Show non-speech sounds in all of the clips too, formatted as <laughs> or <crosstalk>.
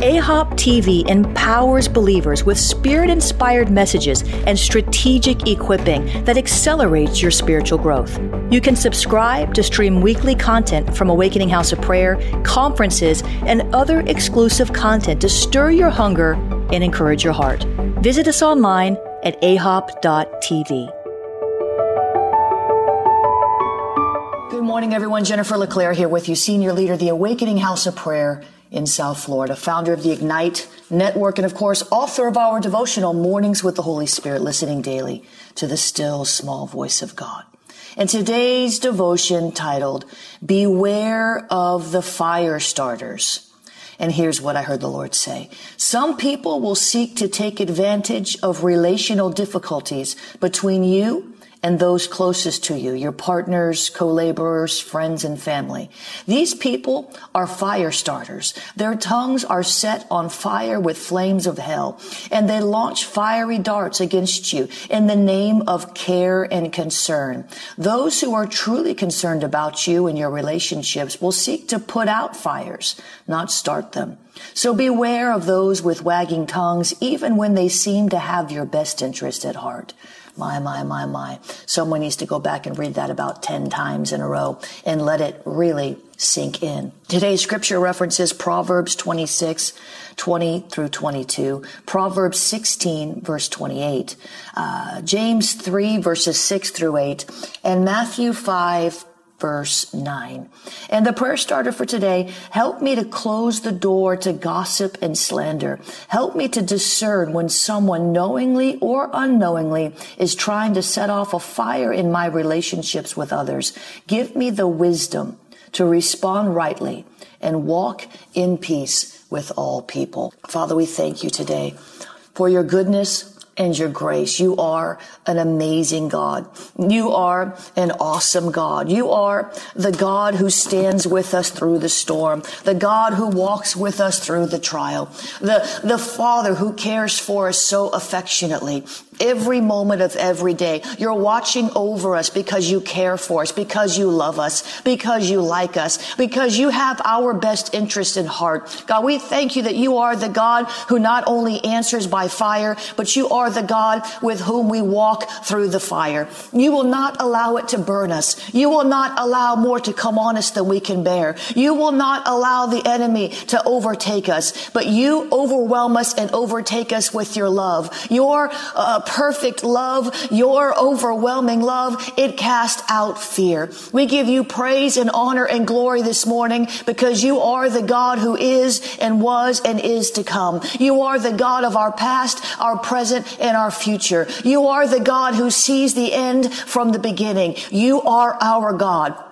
AHOP TV empowers believers with spirit inspired messages and strategic equipping that accelerates your spiritual growth. You can subscribe to stream weekly content from Awakening House of Prayer, conferences, and other exclusive content to stir your hunger and encourage your heart. Visit us online at ahop.tv. Good morning, everyone. Jennifer LeClaire here with you, Senior Leader, the Awakening House of Prayer in South Florida, founder of the Ignite Network, and of course, author of our devotional Mornings with the Holy Spirit, listening daily to the still small voice of God. And today's devotion titled, Beware of the Fire Starters. And here's what I heard the Lord say. Some people will seek to take advantage of relational difficulties between you and those closest to you, your partners, co-laborers, friends, and family. These people are fire starters. Their tongues are set on fire with flames of hell, and they launch fiery darts against you in the name of care and concern. Those who are truly concerned about you and your relationships will seek to put out fires, not start them. So beware of those with wagging tongues, even when they seem to have your best interest at heart. My, my, my, my. Someone needs to go back and read that about 10 times in a row and let it really sink in. Today's scripture references Proverbs 26, 20 through 22, Proverbs 16, verse 28, uh, James 3, verses 6 through 8, and Matthew 5, verse 9. And the prayer starter for today, help me to close the door to gossip and slander. Help me to discern when someone knowingly or unknowingly is trying to set off a fire in my relationships with others. Give me the wisdom to respond rightly and walk in peace with all people. Father, we thank you today for your goodness, and your grace. You are an amazing God. You are an awesome God. You are the God who stands with us through the storm, the God who walks with us through the trial, the, the Father who cares for us so affectionately every moment of every day. You're watching over us because you care for us, because you love us, because you like us, because you have our best interest in heart. God, we thank you that you are the God who not only answers by fire, but you are the God with whom we walk through the fire. You will not allow it to burn us. You will not allow more to come on us than we can bear. You will not allow the enemy to overtake us, but you overwhelm us and overtake us with your love. Your uh, perfect love, your overwhelming love, it casts out fear. We give you praise and honor and glory this morning because you are the God who is and was and is to come. You are the God of our past, our present, and our future. You are the God who sees the end from the beginning. You are our God.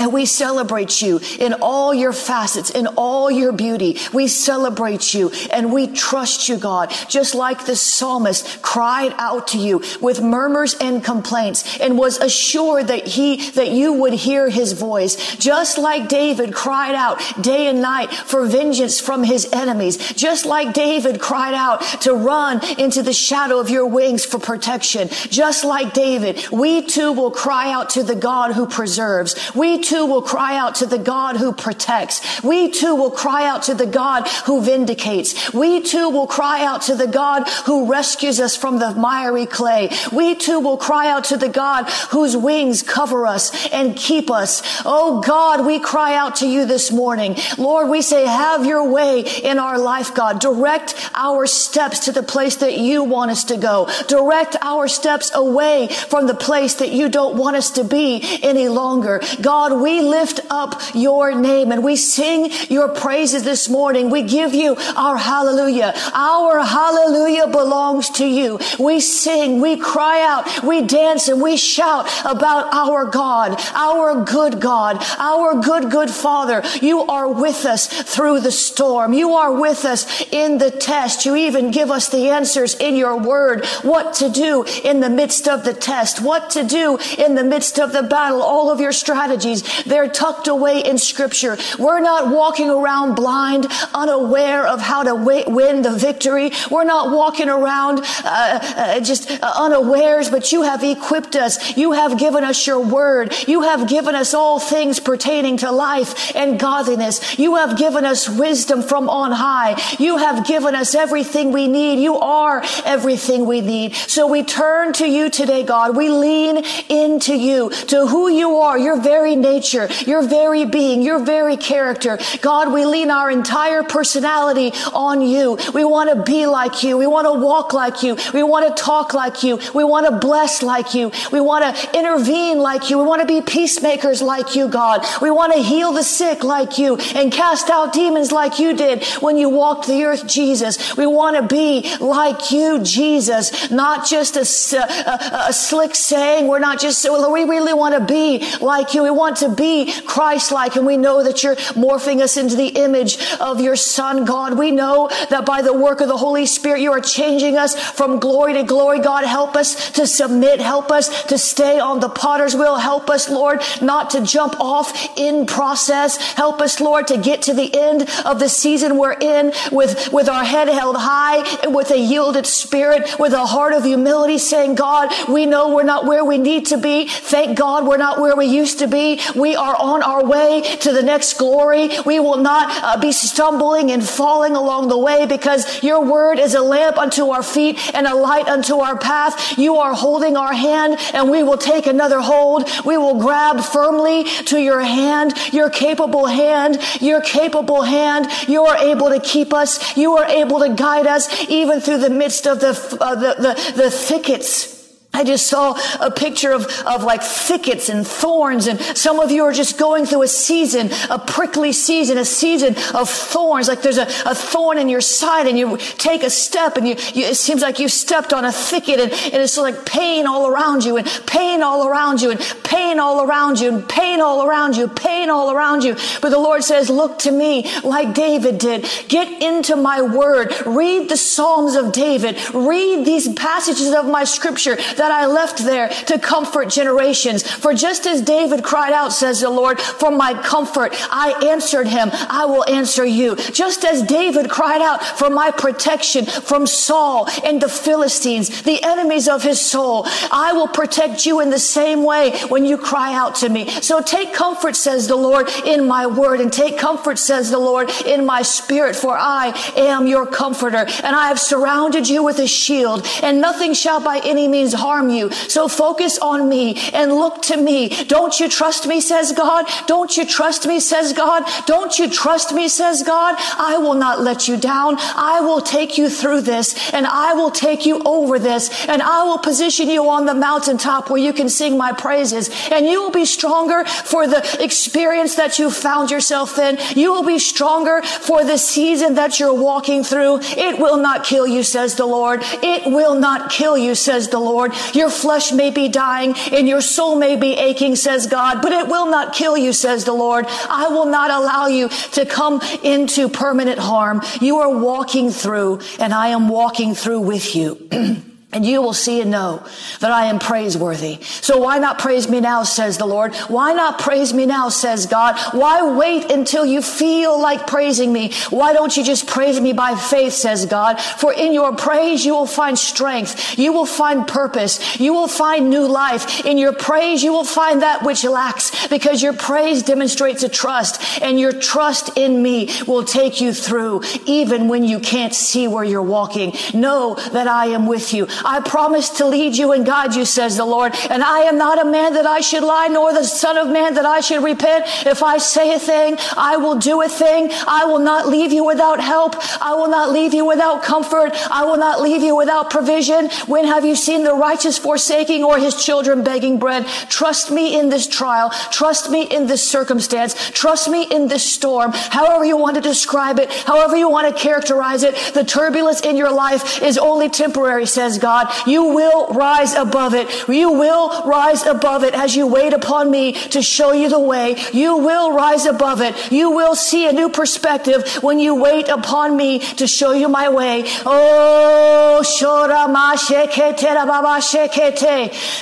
And we celebrate you in all your facets, in all your beauty. We celebrate you and we trust you, God, just like the psalmist cried out to you with murmurs and complaints and was assured that he, that you would hear his voice. Just like David cried out day and night for vengeance from his enemies. Just like David cried out to run into the shadow of your wings for protection. Just like David, we too will cry out to the God who preserves. We too will cry out to the God who protects. We too will cry out to the God who vindicates. We too will cry out to the God who rescues us from the miry clay. We too will cry out to the God whose wings cover us and keep us. Oh God, we cry out to you this morning. Lord, we say, have your way in our life, God. Direct our steps to the place that you want us to go. Direct our steps away from the place that you don't want us to be any longer. God, we lift up your name and we sing your praises this morning. We give you our hallelujah. Our hallelujah belongs to you. We sing, we cry out, we dance and we shout about our God, our good God, our good, good Father. You are with us through the storm. You are with us in the test. You even give us the answers in your word, what to do in the midst of the test, what to do in the midst of the battle, all of your strategies. They're tucked away in scripture. We're not walking around blind, unaware of how to win the victory. We're not walking around uh, uh, just uh, unawares, but you have equipped us. You have given us your word. You have given us all things pertaining to life and godliness. You have given us wisdom from on high. You have given us everything we need. You are everything we need. So we turn to you today, God. We lean into you, to who you are, your very nature, your very being, your very character. God, we lean our entire personality on you. We want to be like you. We want to walk like you. We want to talk like you. We want to bless like you. We want to intervene like you. We want to be peacemakers like you, God. We want to heal the sick like you and cast out demons like you did when you walked the earth, Jesus. We want to be like you, Jesus, not just a, a, a slick saying. We're not just, we really want to be like you. We want to be Christ-like and we know that you're morphing us into the image of your son, God. We know that by the work of the Holy Spirit, you are changing us from glory to glory. God, help us to submit. Help us to stay on the potter's wheel. Help us, Lord, not to jump off in process. Help us, Lord, to get to the end of the season we're in with, with our head held high, with a yielded spirit, with a heart of humility, saying, God, we know we're not where we need to be. Thank God we're not where we used to be. We are on our way to the next glory. We will not uh, be stumbling and falling along the way because your word is a lamp unto our feet and a light unto our path. You are holding our hand and we will take another hold. We will grab firmly to your hand, your capable hand, your capable hand. You are able to keep us. You are able to guide us even through the midst of the, uh, the, the, the thickets I just saw a picture of, of like thickets and thorns and some of you are just going through a season, a prickly season, a season of thorns. Like there's a, a thorn in your side and you take a step and you, you it seems like you stepped on a thicket and, and it's like pain all around you and pain all around you and pain all around you and pain all around you, pain all around you. But the Lord says, look to me like David did. Get into my word. Read the Psalms of David. Read these passages of my scripture that I left there to comfort generations. For just as David cried out, says the Lord, for my comfort, I answered him. I will answer you. Just as David cried out for my protection from Saul and the Philistines, the enemies of his soul, I will protect you in the same way when you cry out to me. So take comfort, says the Lord, in my word and take comfort, says the Lord, in my spirit, for I am your comforter and I have surrounded you with a shield and nothing shall by any means harm harm you. So focus on me and look to me. Don't you trust me, says God? Don't you trust me, says God? Don't you trust me, says God? I will not let you down. I will take you through this and I will take you over this and I will position you on the mountaintop where you can sing my praises and you will be stronger for the experience that you found yourself in. You will be stronger for the season that you're walking through. It will not kill you, says the Lord. It will not kill you, says the Lord. Your flesh may be dying and your soul may be aching, says God, but it will not kill you, says the Lord. I will not allow you to come into permanent harm. You are walking through and I am walking through with you. <clears throat> And you will see and know that I am praiseworthy. So why not praise me now, says the Lord? Why not praise me now, says God? Why wait until you feel like praising me? Why don't you just praise me by faith, says God? For in your praise, you will find strength. You will find purpose. You will find new life. In your praise, you will find that which lacks because your praise demonstrates a trust and your trust in me will take you through even when you can't see where you're walking. Know that I am with you. I promise to lead you and guide you, says the Lord. And I am not a man that I should lie, nor the son of man that I should repent. If I say a thing, I will do a thing. I will not leave you without help. I will not leave you without comfort. I will not leave you without provision. When have you seen the righteous forsaking or his children begging bread? Trust me in this trial. Trust me in this circumstance. Trust me in this storm. However you want to describe it, however you want to characterize it, the turbulence in your life is only temporary, says God. You will rise above it. You will rise above it as you wait upon me to show you the way. You will rise above it. You will see a new perspective when you wait upon me to show you my way. Oh,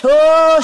Oh,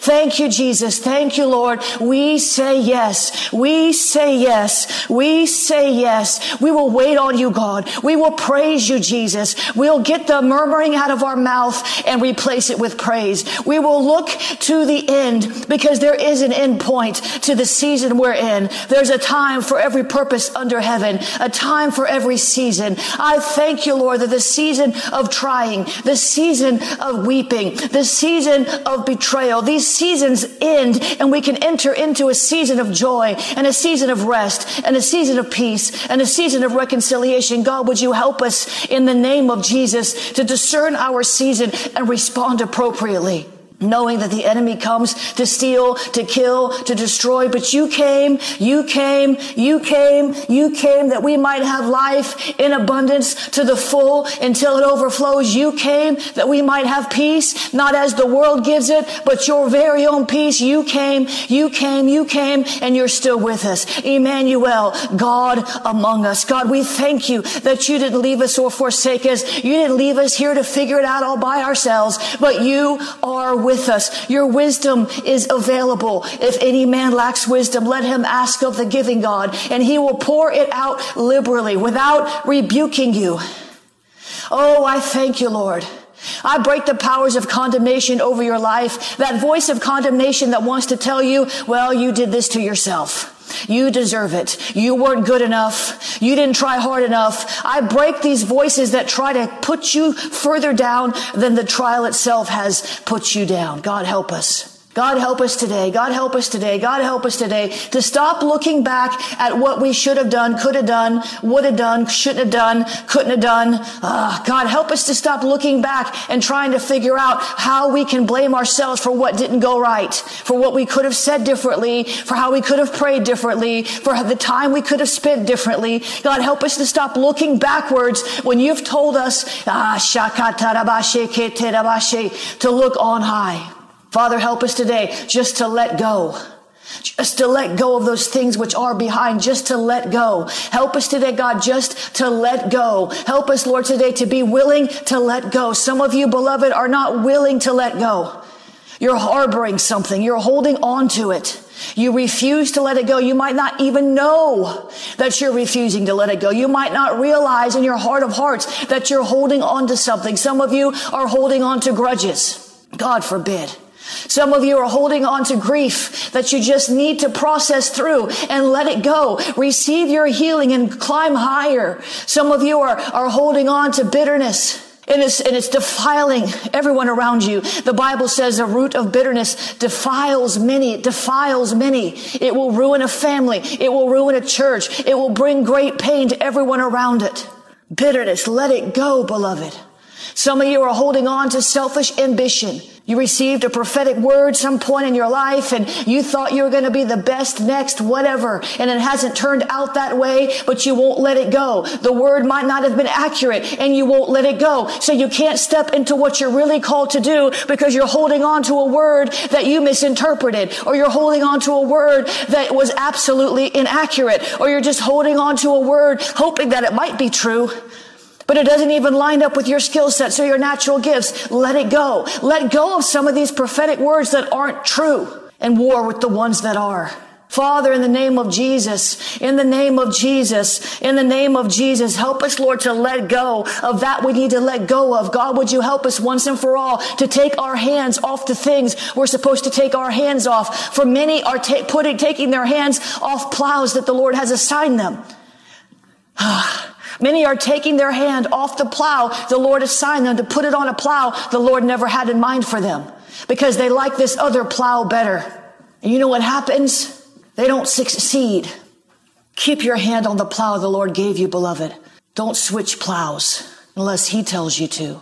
Thank you, Jesus. Thank you, Lord. We say yes. We say yes. We say yes. We will wait on you, God. We will praise you, Jesus. We'll get the murmuring out of our mouth and replace it with praise. We will look to the end because there is an end point to the season we're in. There's a time for every purpose under heaven, a time for every season. I thank you, Lord, that the season of trying, the season of weeping, the season of betrayal, these seasons end and we can enter into a season of joy and a season of rest and a season of peace and a season of reconciliation. God, would you help us in the name of Jesus to discern our season and respond appropriately? Knowing that the enemy comes to steal, to kill, to destroy. But you came, you came, you came, you came that we might have life in abundance to the full until it overflows. You came that we might have peace, not as the world gives it, but your very own peace. You came, you came, you came, and you're still with us. Emmanuel, God among us. God, we thank you that you didn't leave us or forsake us. You didn't leave us here to figure it out all by ourselves, but you are with with us. Your wisdom is available. If any man lacks wisdom, let him ask of the giving God, and he will pour it out liberally without rebuking you. Oh, I thank you, Lord. I break the powers of condemnation over your life. That voice of condemnation that wants to tell you, well, you did this to yourself. You deserve it. You weren't good enough. You didn't try hard enough. I break these voices that try to put you further down than the trial itself has put you down. God help us. God help us today. God help us today. God help us today to stop looking back at what we should have done, could have done, would have done, shouldn't have done, couldn't have done. Uh, God help us to stop looking back and trying to figure out how we can blame ourselves for what didn't go right, for what we could have said differently, for how we could have prayed differently, for the time we could have spent differently. God help us to stop looking backwards when you've told us, ah, to look on high. Father, help us today just to let go. Just to let go of those things which are behind, just to let go. Help us today, God, just to let go. Help us, Lord, today to be willing to let go. Some of you, beloved, are not willing to let go. You're harboring something. You're holding on to it. You refuse to let it go. You might not even know that you're refusing to let it go. You might not realize in your heart of hearts that you're holding on to something. Some of you are holding on to grudges. God forbid. Some of you are holding on to grief that you just need to process through and let it go. Receive your healing and climb higher. Some of you are, are holding on to bitterness. And it's, and it's defiling everyone around you. The Bible says the root of bitterness defiles many. It defiles many. It will ruin a family. It will ruin a church. It will bring great pain to everyone around it. Bitterness, let it go, beloved. Some of you are holding on to selfish ambition. You received a prophetic word some point in your life and you thought you were going to be the best next whatever and it hasn't turned out that way, but you won't let it go. The word might not have been accurate and you won't let it go. So you can't step into what you're really called to do because you're holding on to a word that you misinterpreted or you're holding on to a word that was absolutely inaccurate or you're just holding on to a word hoping that it might be true but it doesn't even line up with your skill set. or your natural gifts, let it go. Let go of some of these prophetic words that aren't true and war with the ones that are. Father, in the name of Jesus, in the name of Jesus, in the name of Jesus, help us, Lord, to let go of that we need to let go of. God, would you help us once and for all to take our hands off the things we're supposed to take our hands off? For many are ta- putting, taking their hands off plows that the Lord has assigned them. <sighs> Ah, Many are taking their hand off the plow the Lord assigned them to put it on a plow the Lord never had in mind for them because they like this other plow better. And you know what happens? They don't succeed. Keep your hand on the plow the Lord gave you, beloved. Don't switch plows unless He tells you to.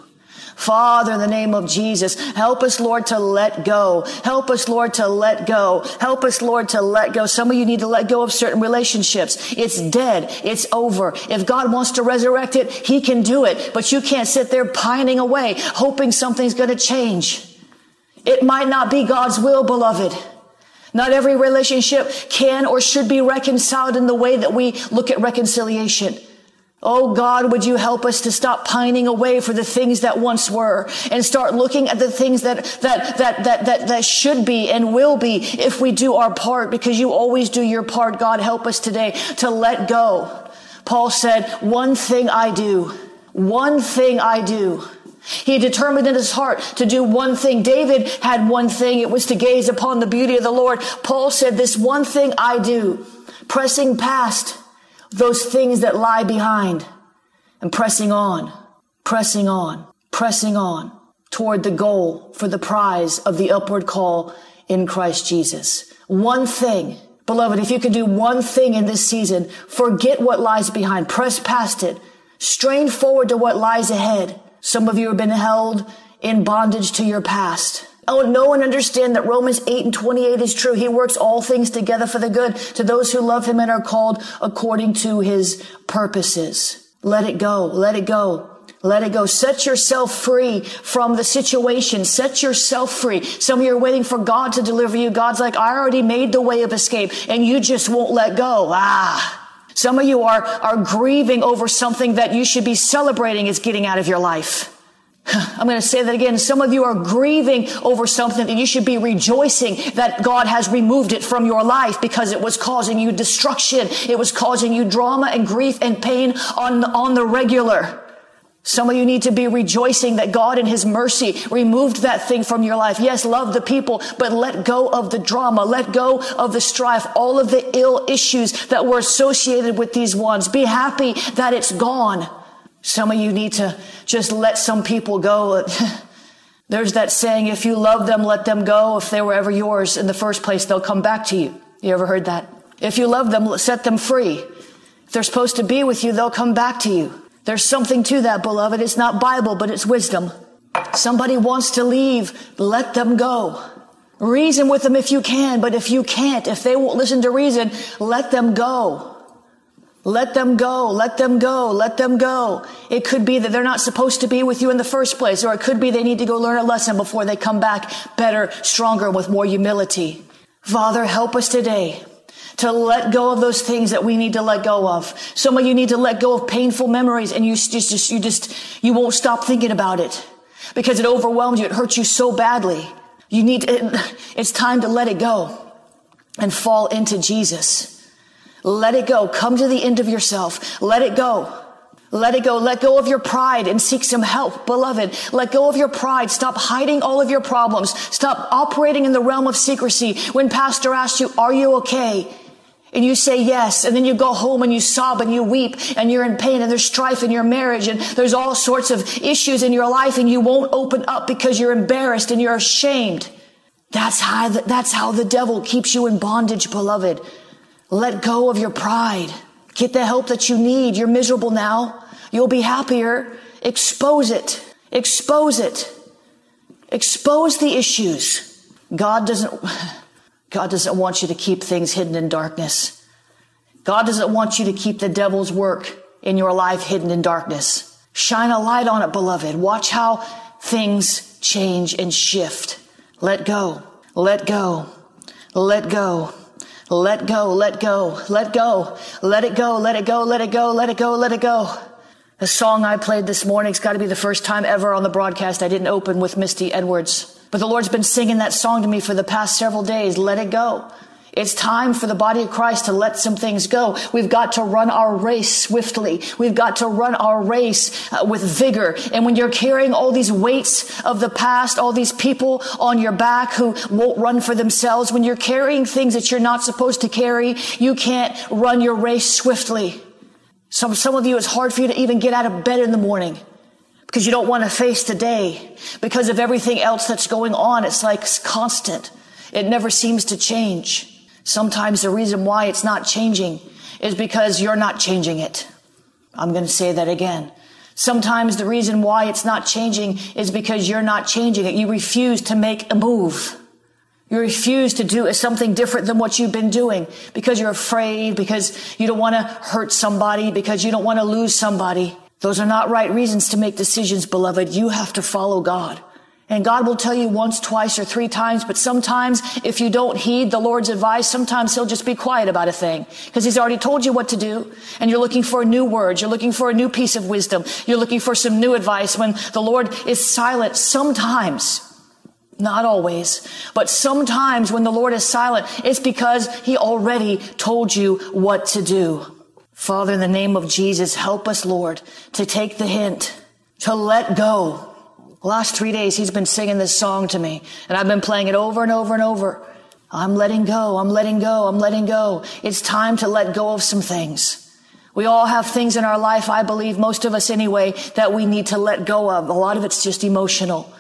Father, in the name of Jesus, help us, Lord, to let go. Help us, Lord, to let go. Help us, Lord, to let go. Some of you need to let go of certain relationships. It's dead. It's over. If God wants to resurrect it, He can do it. But you can't sit there pining away, hoping something's going to change. It might not be God's will, beloved. Not every relationship can or should be reconciled in the way that we look at reconciliation. Oh God, would you help us to stop pining away for the things that once were and start looking at the things that, that, that, that, that, that should be and will be if we do our part because you always do your part. God, help us today to let go. Paul said, one thing I do, one thing I do. He determined in his heart to do one thing. David had one thing. It was to gaze upon the beauty of the Lord. Paul said, this one thing I do, pressing past those things that lie behind and pressing on, pressing on, pressing on toward the goal for the prize of the upward call in Christ Jesus. One thing, beloved, if you can do one thing in this season, forget what lies behind, press past it, strain forward to what lies ahead. Some of you have been held in bondage to your past. Oh, know and understand that Romans 8 and 28 is true. He works all things together for the good to those who love him and are called according to his purposes. Let it go. Let it go. Let it go. Set yourself free from the situation. Set yourself free. Some of you are waiting for God to deliver you. God's like, I already made the way of escape and you just won't let go. Ah. Some of you are, are grieving over something that you should be celebrating is getting out of your life. I'm going to say that again. Some of you are grieving over something that you should be rejoicing that God has removed it from your life because it was causing you destruction. It was causing you drama and grief and pain on, on the regular. Some of you need to be rejoicing that God in His mercy removed that thing from your life. Yes, love the people, but let go of the drama. Let go of the strife, all of the ill issues that were associated with these ones. Be happy that it's gone. Some of you need to just let some people go. <laughs> There's that saying, if you love them, let them go. If they were ever yours in the first place, they'll come back to you. You ever heard that? If you love them, set them free. If they're supposed to be with you, they'll come back to you. There's something to that, beloved. It's not Bible, but it's wisdom. Somebody wants to leave, let them go. Reason with them if you can, but if you can't, if they won't listen to reason, let them go. Let them go. Let them go. Let them go. It could be that they're not supposed to be with you in the first place, or it could be they need to go learn a lesson before they come back better, stronger, with more humility. Father, help us today to let go of those things that we need to let go of. Some of you need to let go of painful memories and you just, just, you just, you won't stop thinking about it because it overwhelms you. It hurts you so badly. You need, to, it's time to let it go and fall into Jesus. Let it go. Come to the end of yourself. Let it go. Let it go. Let go of your pride and seek some help, beloved. Let go of your pride. Stop hiding all of your problems. Stop operating in the realm of secrecy. When pastor asks you, are you okay? And you say yes, and then you go home and you sob and you weep and you're in pain and there's strife in your marriage and there's all sorts of issues in your life and you won't open up because you're embarrassed and you're ashamed. That's how the, that's how the devil keeps you in bondage, beloved. Let go of your pride. Get the help that you need. You're miserable now. You'll be happier. Expose it. Expose it. Expose the issues. God doesn't, <sighs> God doesn't want you to keep things hidden in darkness. God doesn't want you to keep the devil's work in your life hidden in darkness. Shine a light on it, beloved. Watch how things change and shift. Let go. Let go. Let go. Let go, let go, let go, let it go, let it go, let it go, let it go, let it go. The song I played this morning, it's got to be the first time ever on the broadcast I didn't open with Misty Edwards. But the Lord's been singing that song to me for the past several days. Let it go. It's time for the body of Christ to let some things go. We've got to run our race swiftly. We've got to run our race uh, with vigor. And when you're carrying all these weights of the past, all these people on your back who won't run for themselves, when you're carrying things that you're not supposed to carry, you can't run your race swiftly. Some, some of you, it's hard for you to even get out of bed in the morning because you don't want to face the day because of everything else that's going on. It's like constant. It never seems to change. Sometimes the reason why it's not changing is because you're not changing it. I'm going to say that again. Sometimes the reason why it's not changing is because you're not changing it. You refuse to make a move. You refuse to do something different than what you've been doing because you're afraid, because you don't want to hurt somebody, because you don't want to lose somebody. Those are not right reasons to make decisions, beloved. You have to follow God. And God will tell you once, twice, or three times, but sometimes if you don't heed the Lord's advice, sometimes He'll just be quiet about a thing because He's already told you what to do and you're looking for a new word. You're looking for a new piece of wisdom. You're looking for some new advice when the Lord is silent sometimes. Not always, but sometimes when the Lord is silent, it's because He already told you what to do. Father, in the name of Jesus, help us, Lord, to take the hint, to let go last three days, he's been singing this song to me, and I've been playing it over and over and over. I'm letting go. I'm letting go. I'm letting go. It's time to let go of some things. We all have things in our life, I believe, most of us anyway, that we need to let go of. A lot of it's just emotional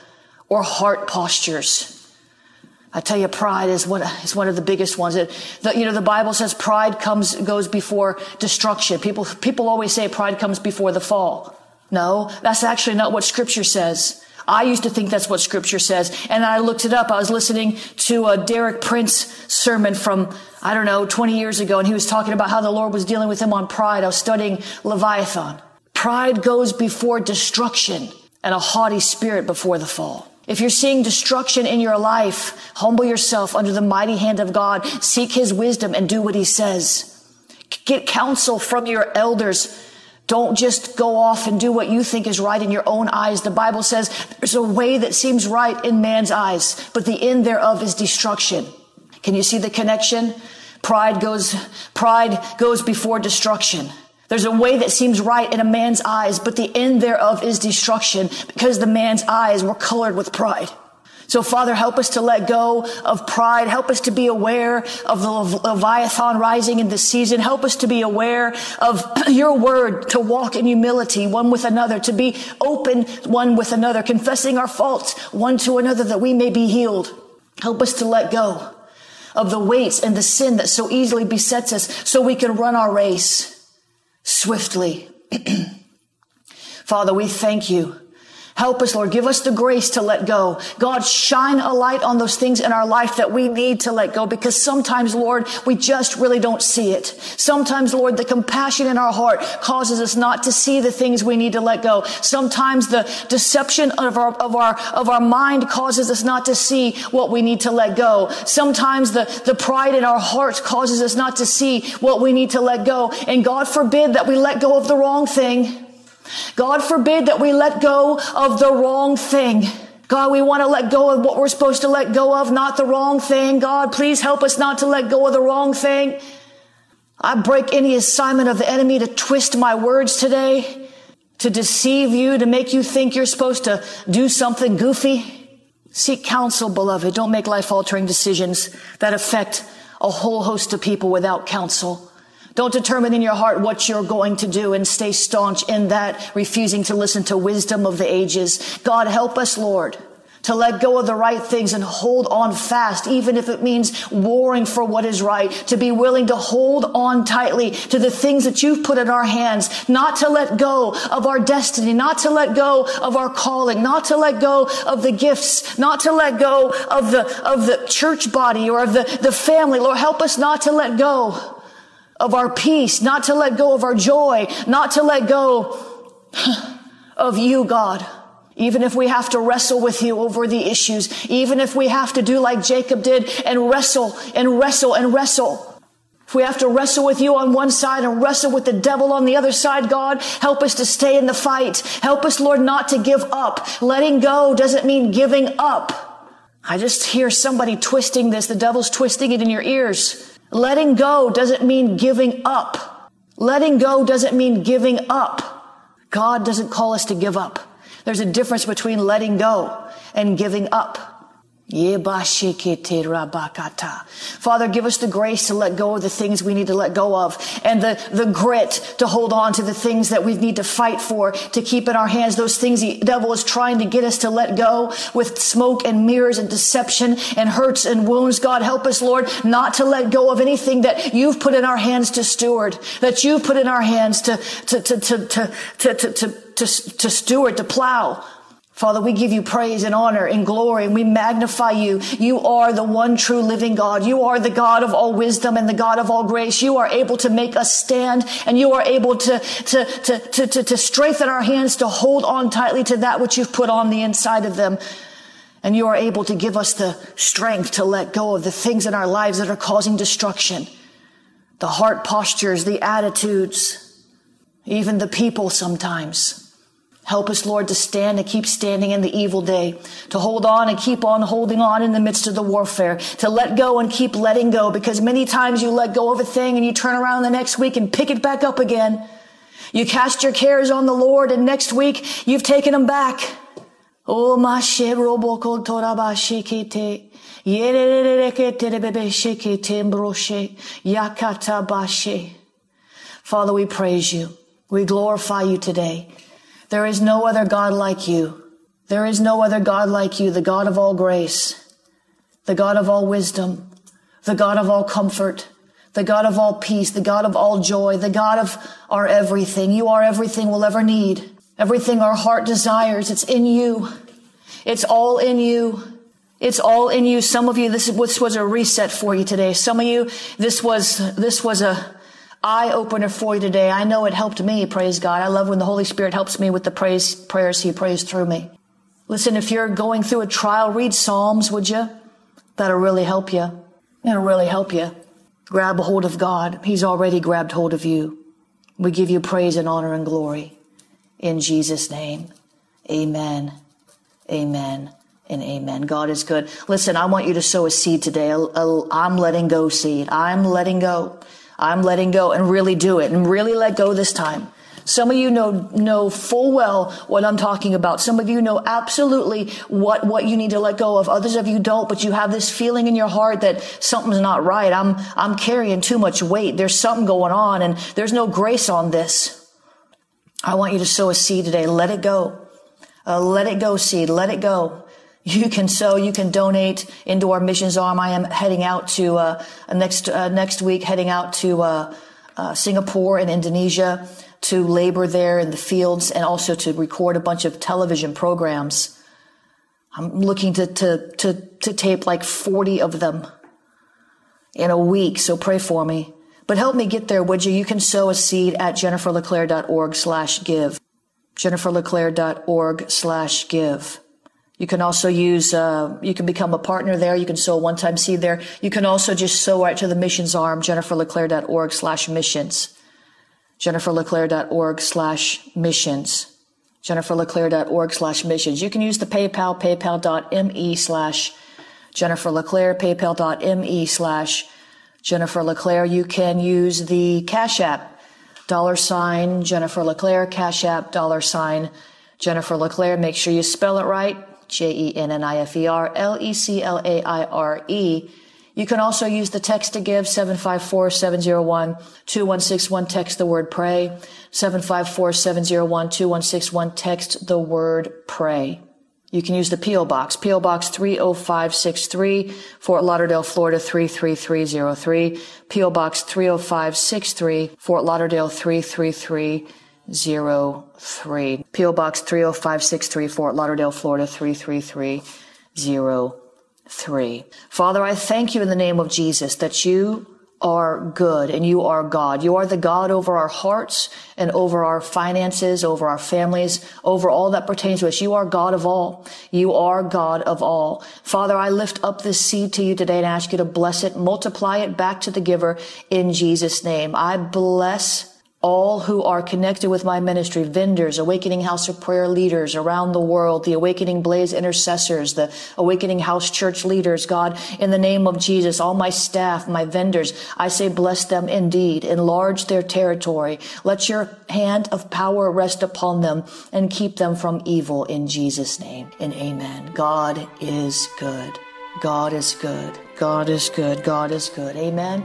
or heart postures. I tell you, pride is one, is one of the biggest ones. It, the, you know, the Bible says pride comes, goes before destruction. People, people always say pride comes before the fall. No, that's actually not what scripture says. I used to think that's what scripture says. And I looked it up. I was listening to a Derek Prince sermon from, I don't know, 20 years ago. And he was talking about how the Lord was dealing with him on pride. I was studying Leviathan. Pride goes before destruction and a haughty spirit before the fall. If you're seeing destruction in your life, humble yourself under the mighty hand of God. Seek his wisdom and do what he says. Get counsel from your elders don't just go off and do what you think is right in your own eyes. The Bible says there's a way that seems right in man's eyes, but the end thereof is destruction. Can you see the connection? Pride goes, pride goes before destruction. There's a way that seems right in a man's eyes, but the end thereof is destruction because the man's eyes were colored with pride. So Father, help us to let go of pride. Help us to be aware of the Leviathan rising in this season. Help us to be aware of <clears throat> your word, to walk in humility one with another, to be open one with another, confessing our faults one to another that we may be healed. Help us to let go of the weights and the sin that so easily besets us so we can run our race swiftly. <clears throat> Father, we thank you Help us, Lord. Give us the grace to let go. God, shine a light on those things in our life that we need to let go because sometimes, Lord, we just really don't see it. Sometimes, Lord, the compassion in our heart causes us not to see the things we need to let go. Sometimes the deception of our, of our, of our mind causes us not to see what we need to let go. Sometimes the, the pride in our hearts causes us not to see what we need to let go. And God forbid that we let go of the wrong thing. God forbid that we let go of the wrong thing. God, we want to let go of what we're supposed to let go of, not the wrong thing. God, please help us not to let go of the wrong thing. I break any assignment of the enemy to twist my words today, to deceive you, to make you think you're supposed to do something goofy. Seek counsel, beloved. Don't make life altering decisions that affect a whole host of people without counsel. Don't determine in your heart what you're going to do and stay staunch in that, refusing to listen to wisdom of the ages. God, help us, Lord, to let go of the right things and hold on fast, even if it means warring for what is right, to be willing to hold on tightly to the things that you've put in our hands, not to let go of our destiny, not to let go of our calling, not to let go of the gifts, not to let go of the, of the church body or of the, the family. Lord, help us not to let go of our peace, not to let go of our joy, not to let go <sighs> of you, God. Even if we have to wrestle with you over the issues, even if we have to do like Jacob did and wrestle and wrestle and wrestle. If we have to wrestle with you on one side and wrestle with the devil on the other side, God, help us to stay in the fight. Help us, Lord, not to give up. Letting go doesn't mean giving up. I just hear somebody twisting this. The devil's twisting it in your ears. Letting go doesn't mean giving up. Letting go doesn't mean giving up. God doesn't call us to give up. There's a difference between letting go and giving up. Father, give us the grace to let go of the things we need to let go of and the, the grit to hold on to the things that we need to fight for, to keep in our hands those things the devil is trying to get us to let go with smoke and mirrors and deception and hurts and wounds. God, help us, Lord, not to let go of anything that you've put in our hands to steward, that you've put in our hands to, to, to, to, to, to, to, to, to, to steward, to plow. Father, we give you praise and honor and glory and we magnify you. You are the one true living God. You are the God of all wisdom and the God of all grace. You are able to make us stand and you are able to, to, to, to, to, to strengthen our hands to hold on tightly to that which you've put on the inside of them. And you are able to give us the strength to let go of the things in our lives that are causing destruction. The heart postures, the attitudes, even the people sometimes. Help us, Lord, to stand and keep standing in the evil day, to hold on and keep on holding on in the midst of the warfare, to let go and keep letting go, because many times you let go of a thing and you turn around the next week and pick it back up again. You cast your cares on the Lord and next week you've taken them back. Oh, my Father, we praise you. We glorify you today. There is no other God like you. There is no other God like you, the God of all grace, the God of all wisdom, the God of all comfort, the God of all peace, the God of all joy, the God of our everything. You are everything we'll ever need. Everything our heart desires. It's in you. It's all in you. It's all in you. Some of you, this, was a reset for you today. Some of you, this was, this was a, eye opener for you today. I know it helped me, praise God. I love when the Holy Spirit helps me with the praise prayers he prays through me. Listen, if you're going through a trial, read Psalms, would you? That'll really help you. It'll really help you. Grab a hold of God. He's already grabbed hold of you. We give you praise and honor and glory. In Jesus' name. Amen. Amen and amen. God is good. Listen, I want you to sow a seed today. I'm letting go seed. I'm letting go. I'm letting go and really do it and really let go this time. Some of you know, know full well what I'm talking about. Some of you know absolutely what, what you need to let go of. Others of you don't, but you have this feeling in your heart that something's not right. I'm, I'm carrying too much weight. There's something going on and there's no grace on this. I want you to sow a seed today. Let it go. Uh, let it go seed. Let it go. You can sow, you can donate into our missions arm. I am heading out to uh, next uh, next week, heading out to uh, uh, Singapore and Indonesia to labor there in the fields and also to record a bunch of television programs. I'm looking to to to, to tape like 40 of them in a week. So pray for me. But help me get there, would you? You can sow a seed at jenniferleclaire.org slash give. jenniferleclaire.org slash give. You can also use, uh, you can become a partner there. You can sow a one-time seed there. You can also just sow right to the missions arm, jenniferleclaire.org slash missions. jenniferleclaire.org slash missions. jenniferleclaire.org slash missions. You can use the PayPal, paypal.me slash Jennifer LeClaire, paypal.me slash Jennifer LeClaire. You can use the Cash App, dollar sign Jennifer LeClaire, Cash App, dollar sign Jennifer LeClaire. Make sure you spell it right. J-E-N-N-I-F-E-R, L-E-C-L-A-I-R-E. You can also use the text to give 754-701-2161. Text the word pray. 754-701-2161. Text the word pray. You can use the P.O. Box, P.O. Box 30563, Fort Lauderdale, Florida 33303. P.O. Box 30563, Fort Lauderdale 33303. 03. P.O. Box 30563, Fort Lauderdale, Florida 33303. Father, I thank you in the name of Jesus that you are good and you are God. You are the God over our hearts and over our finances, over our families, over all that pertains to us. You are God of all. You are God of all. Father, I lift up this seed to you today and ask you to bless it, multiply it back to the giver in Jesus' name. I bless all who are connected with my ministry, vendors, Awakening House of Prayer leaders around the world, the Awakening Blaze intercessors, the Awakening House church leaders, God, in the name of Jesus, all my staff, my vendors, I say bless them indeed, enlarge their territory. Let your hand of power rest upon them and keep them from evil in Jesus' name and amen. God is good. God is good. God is good. God is good. Amen.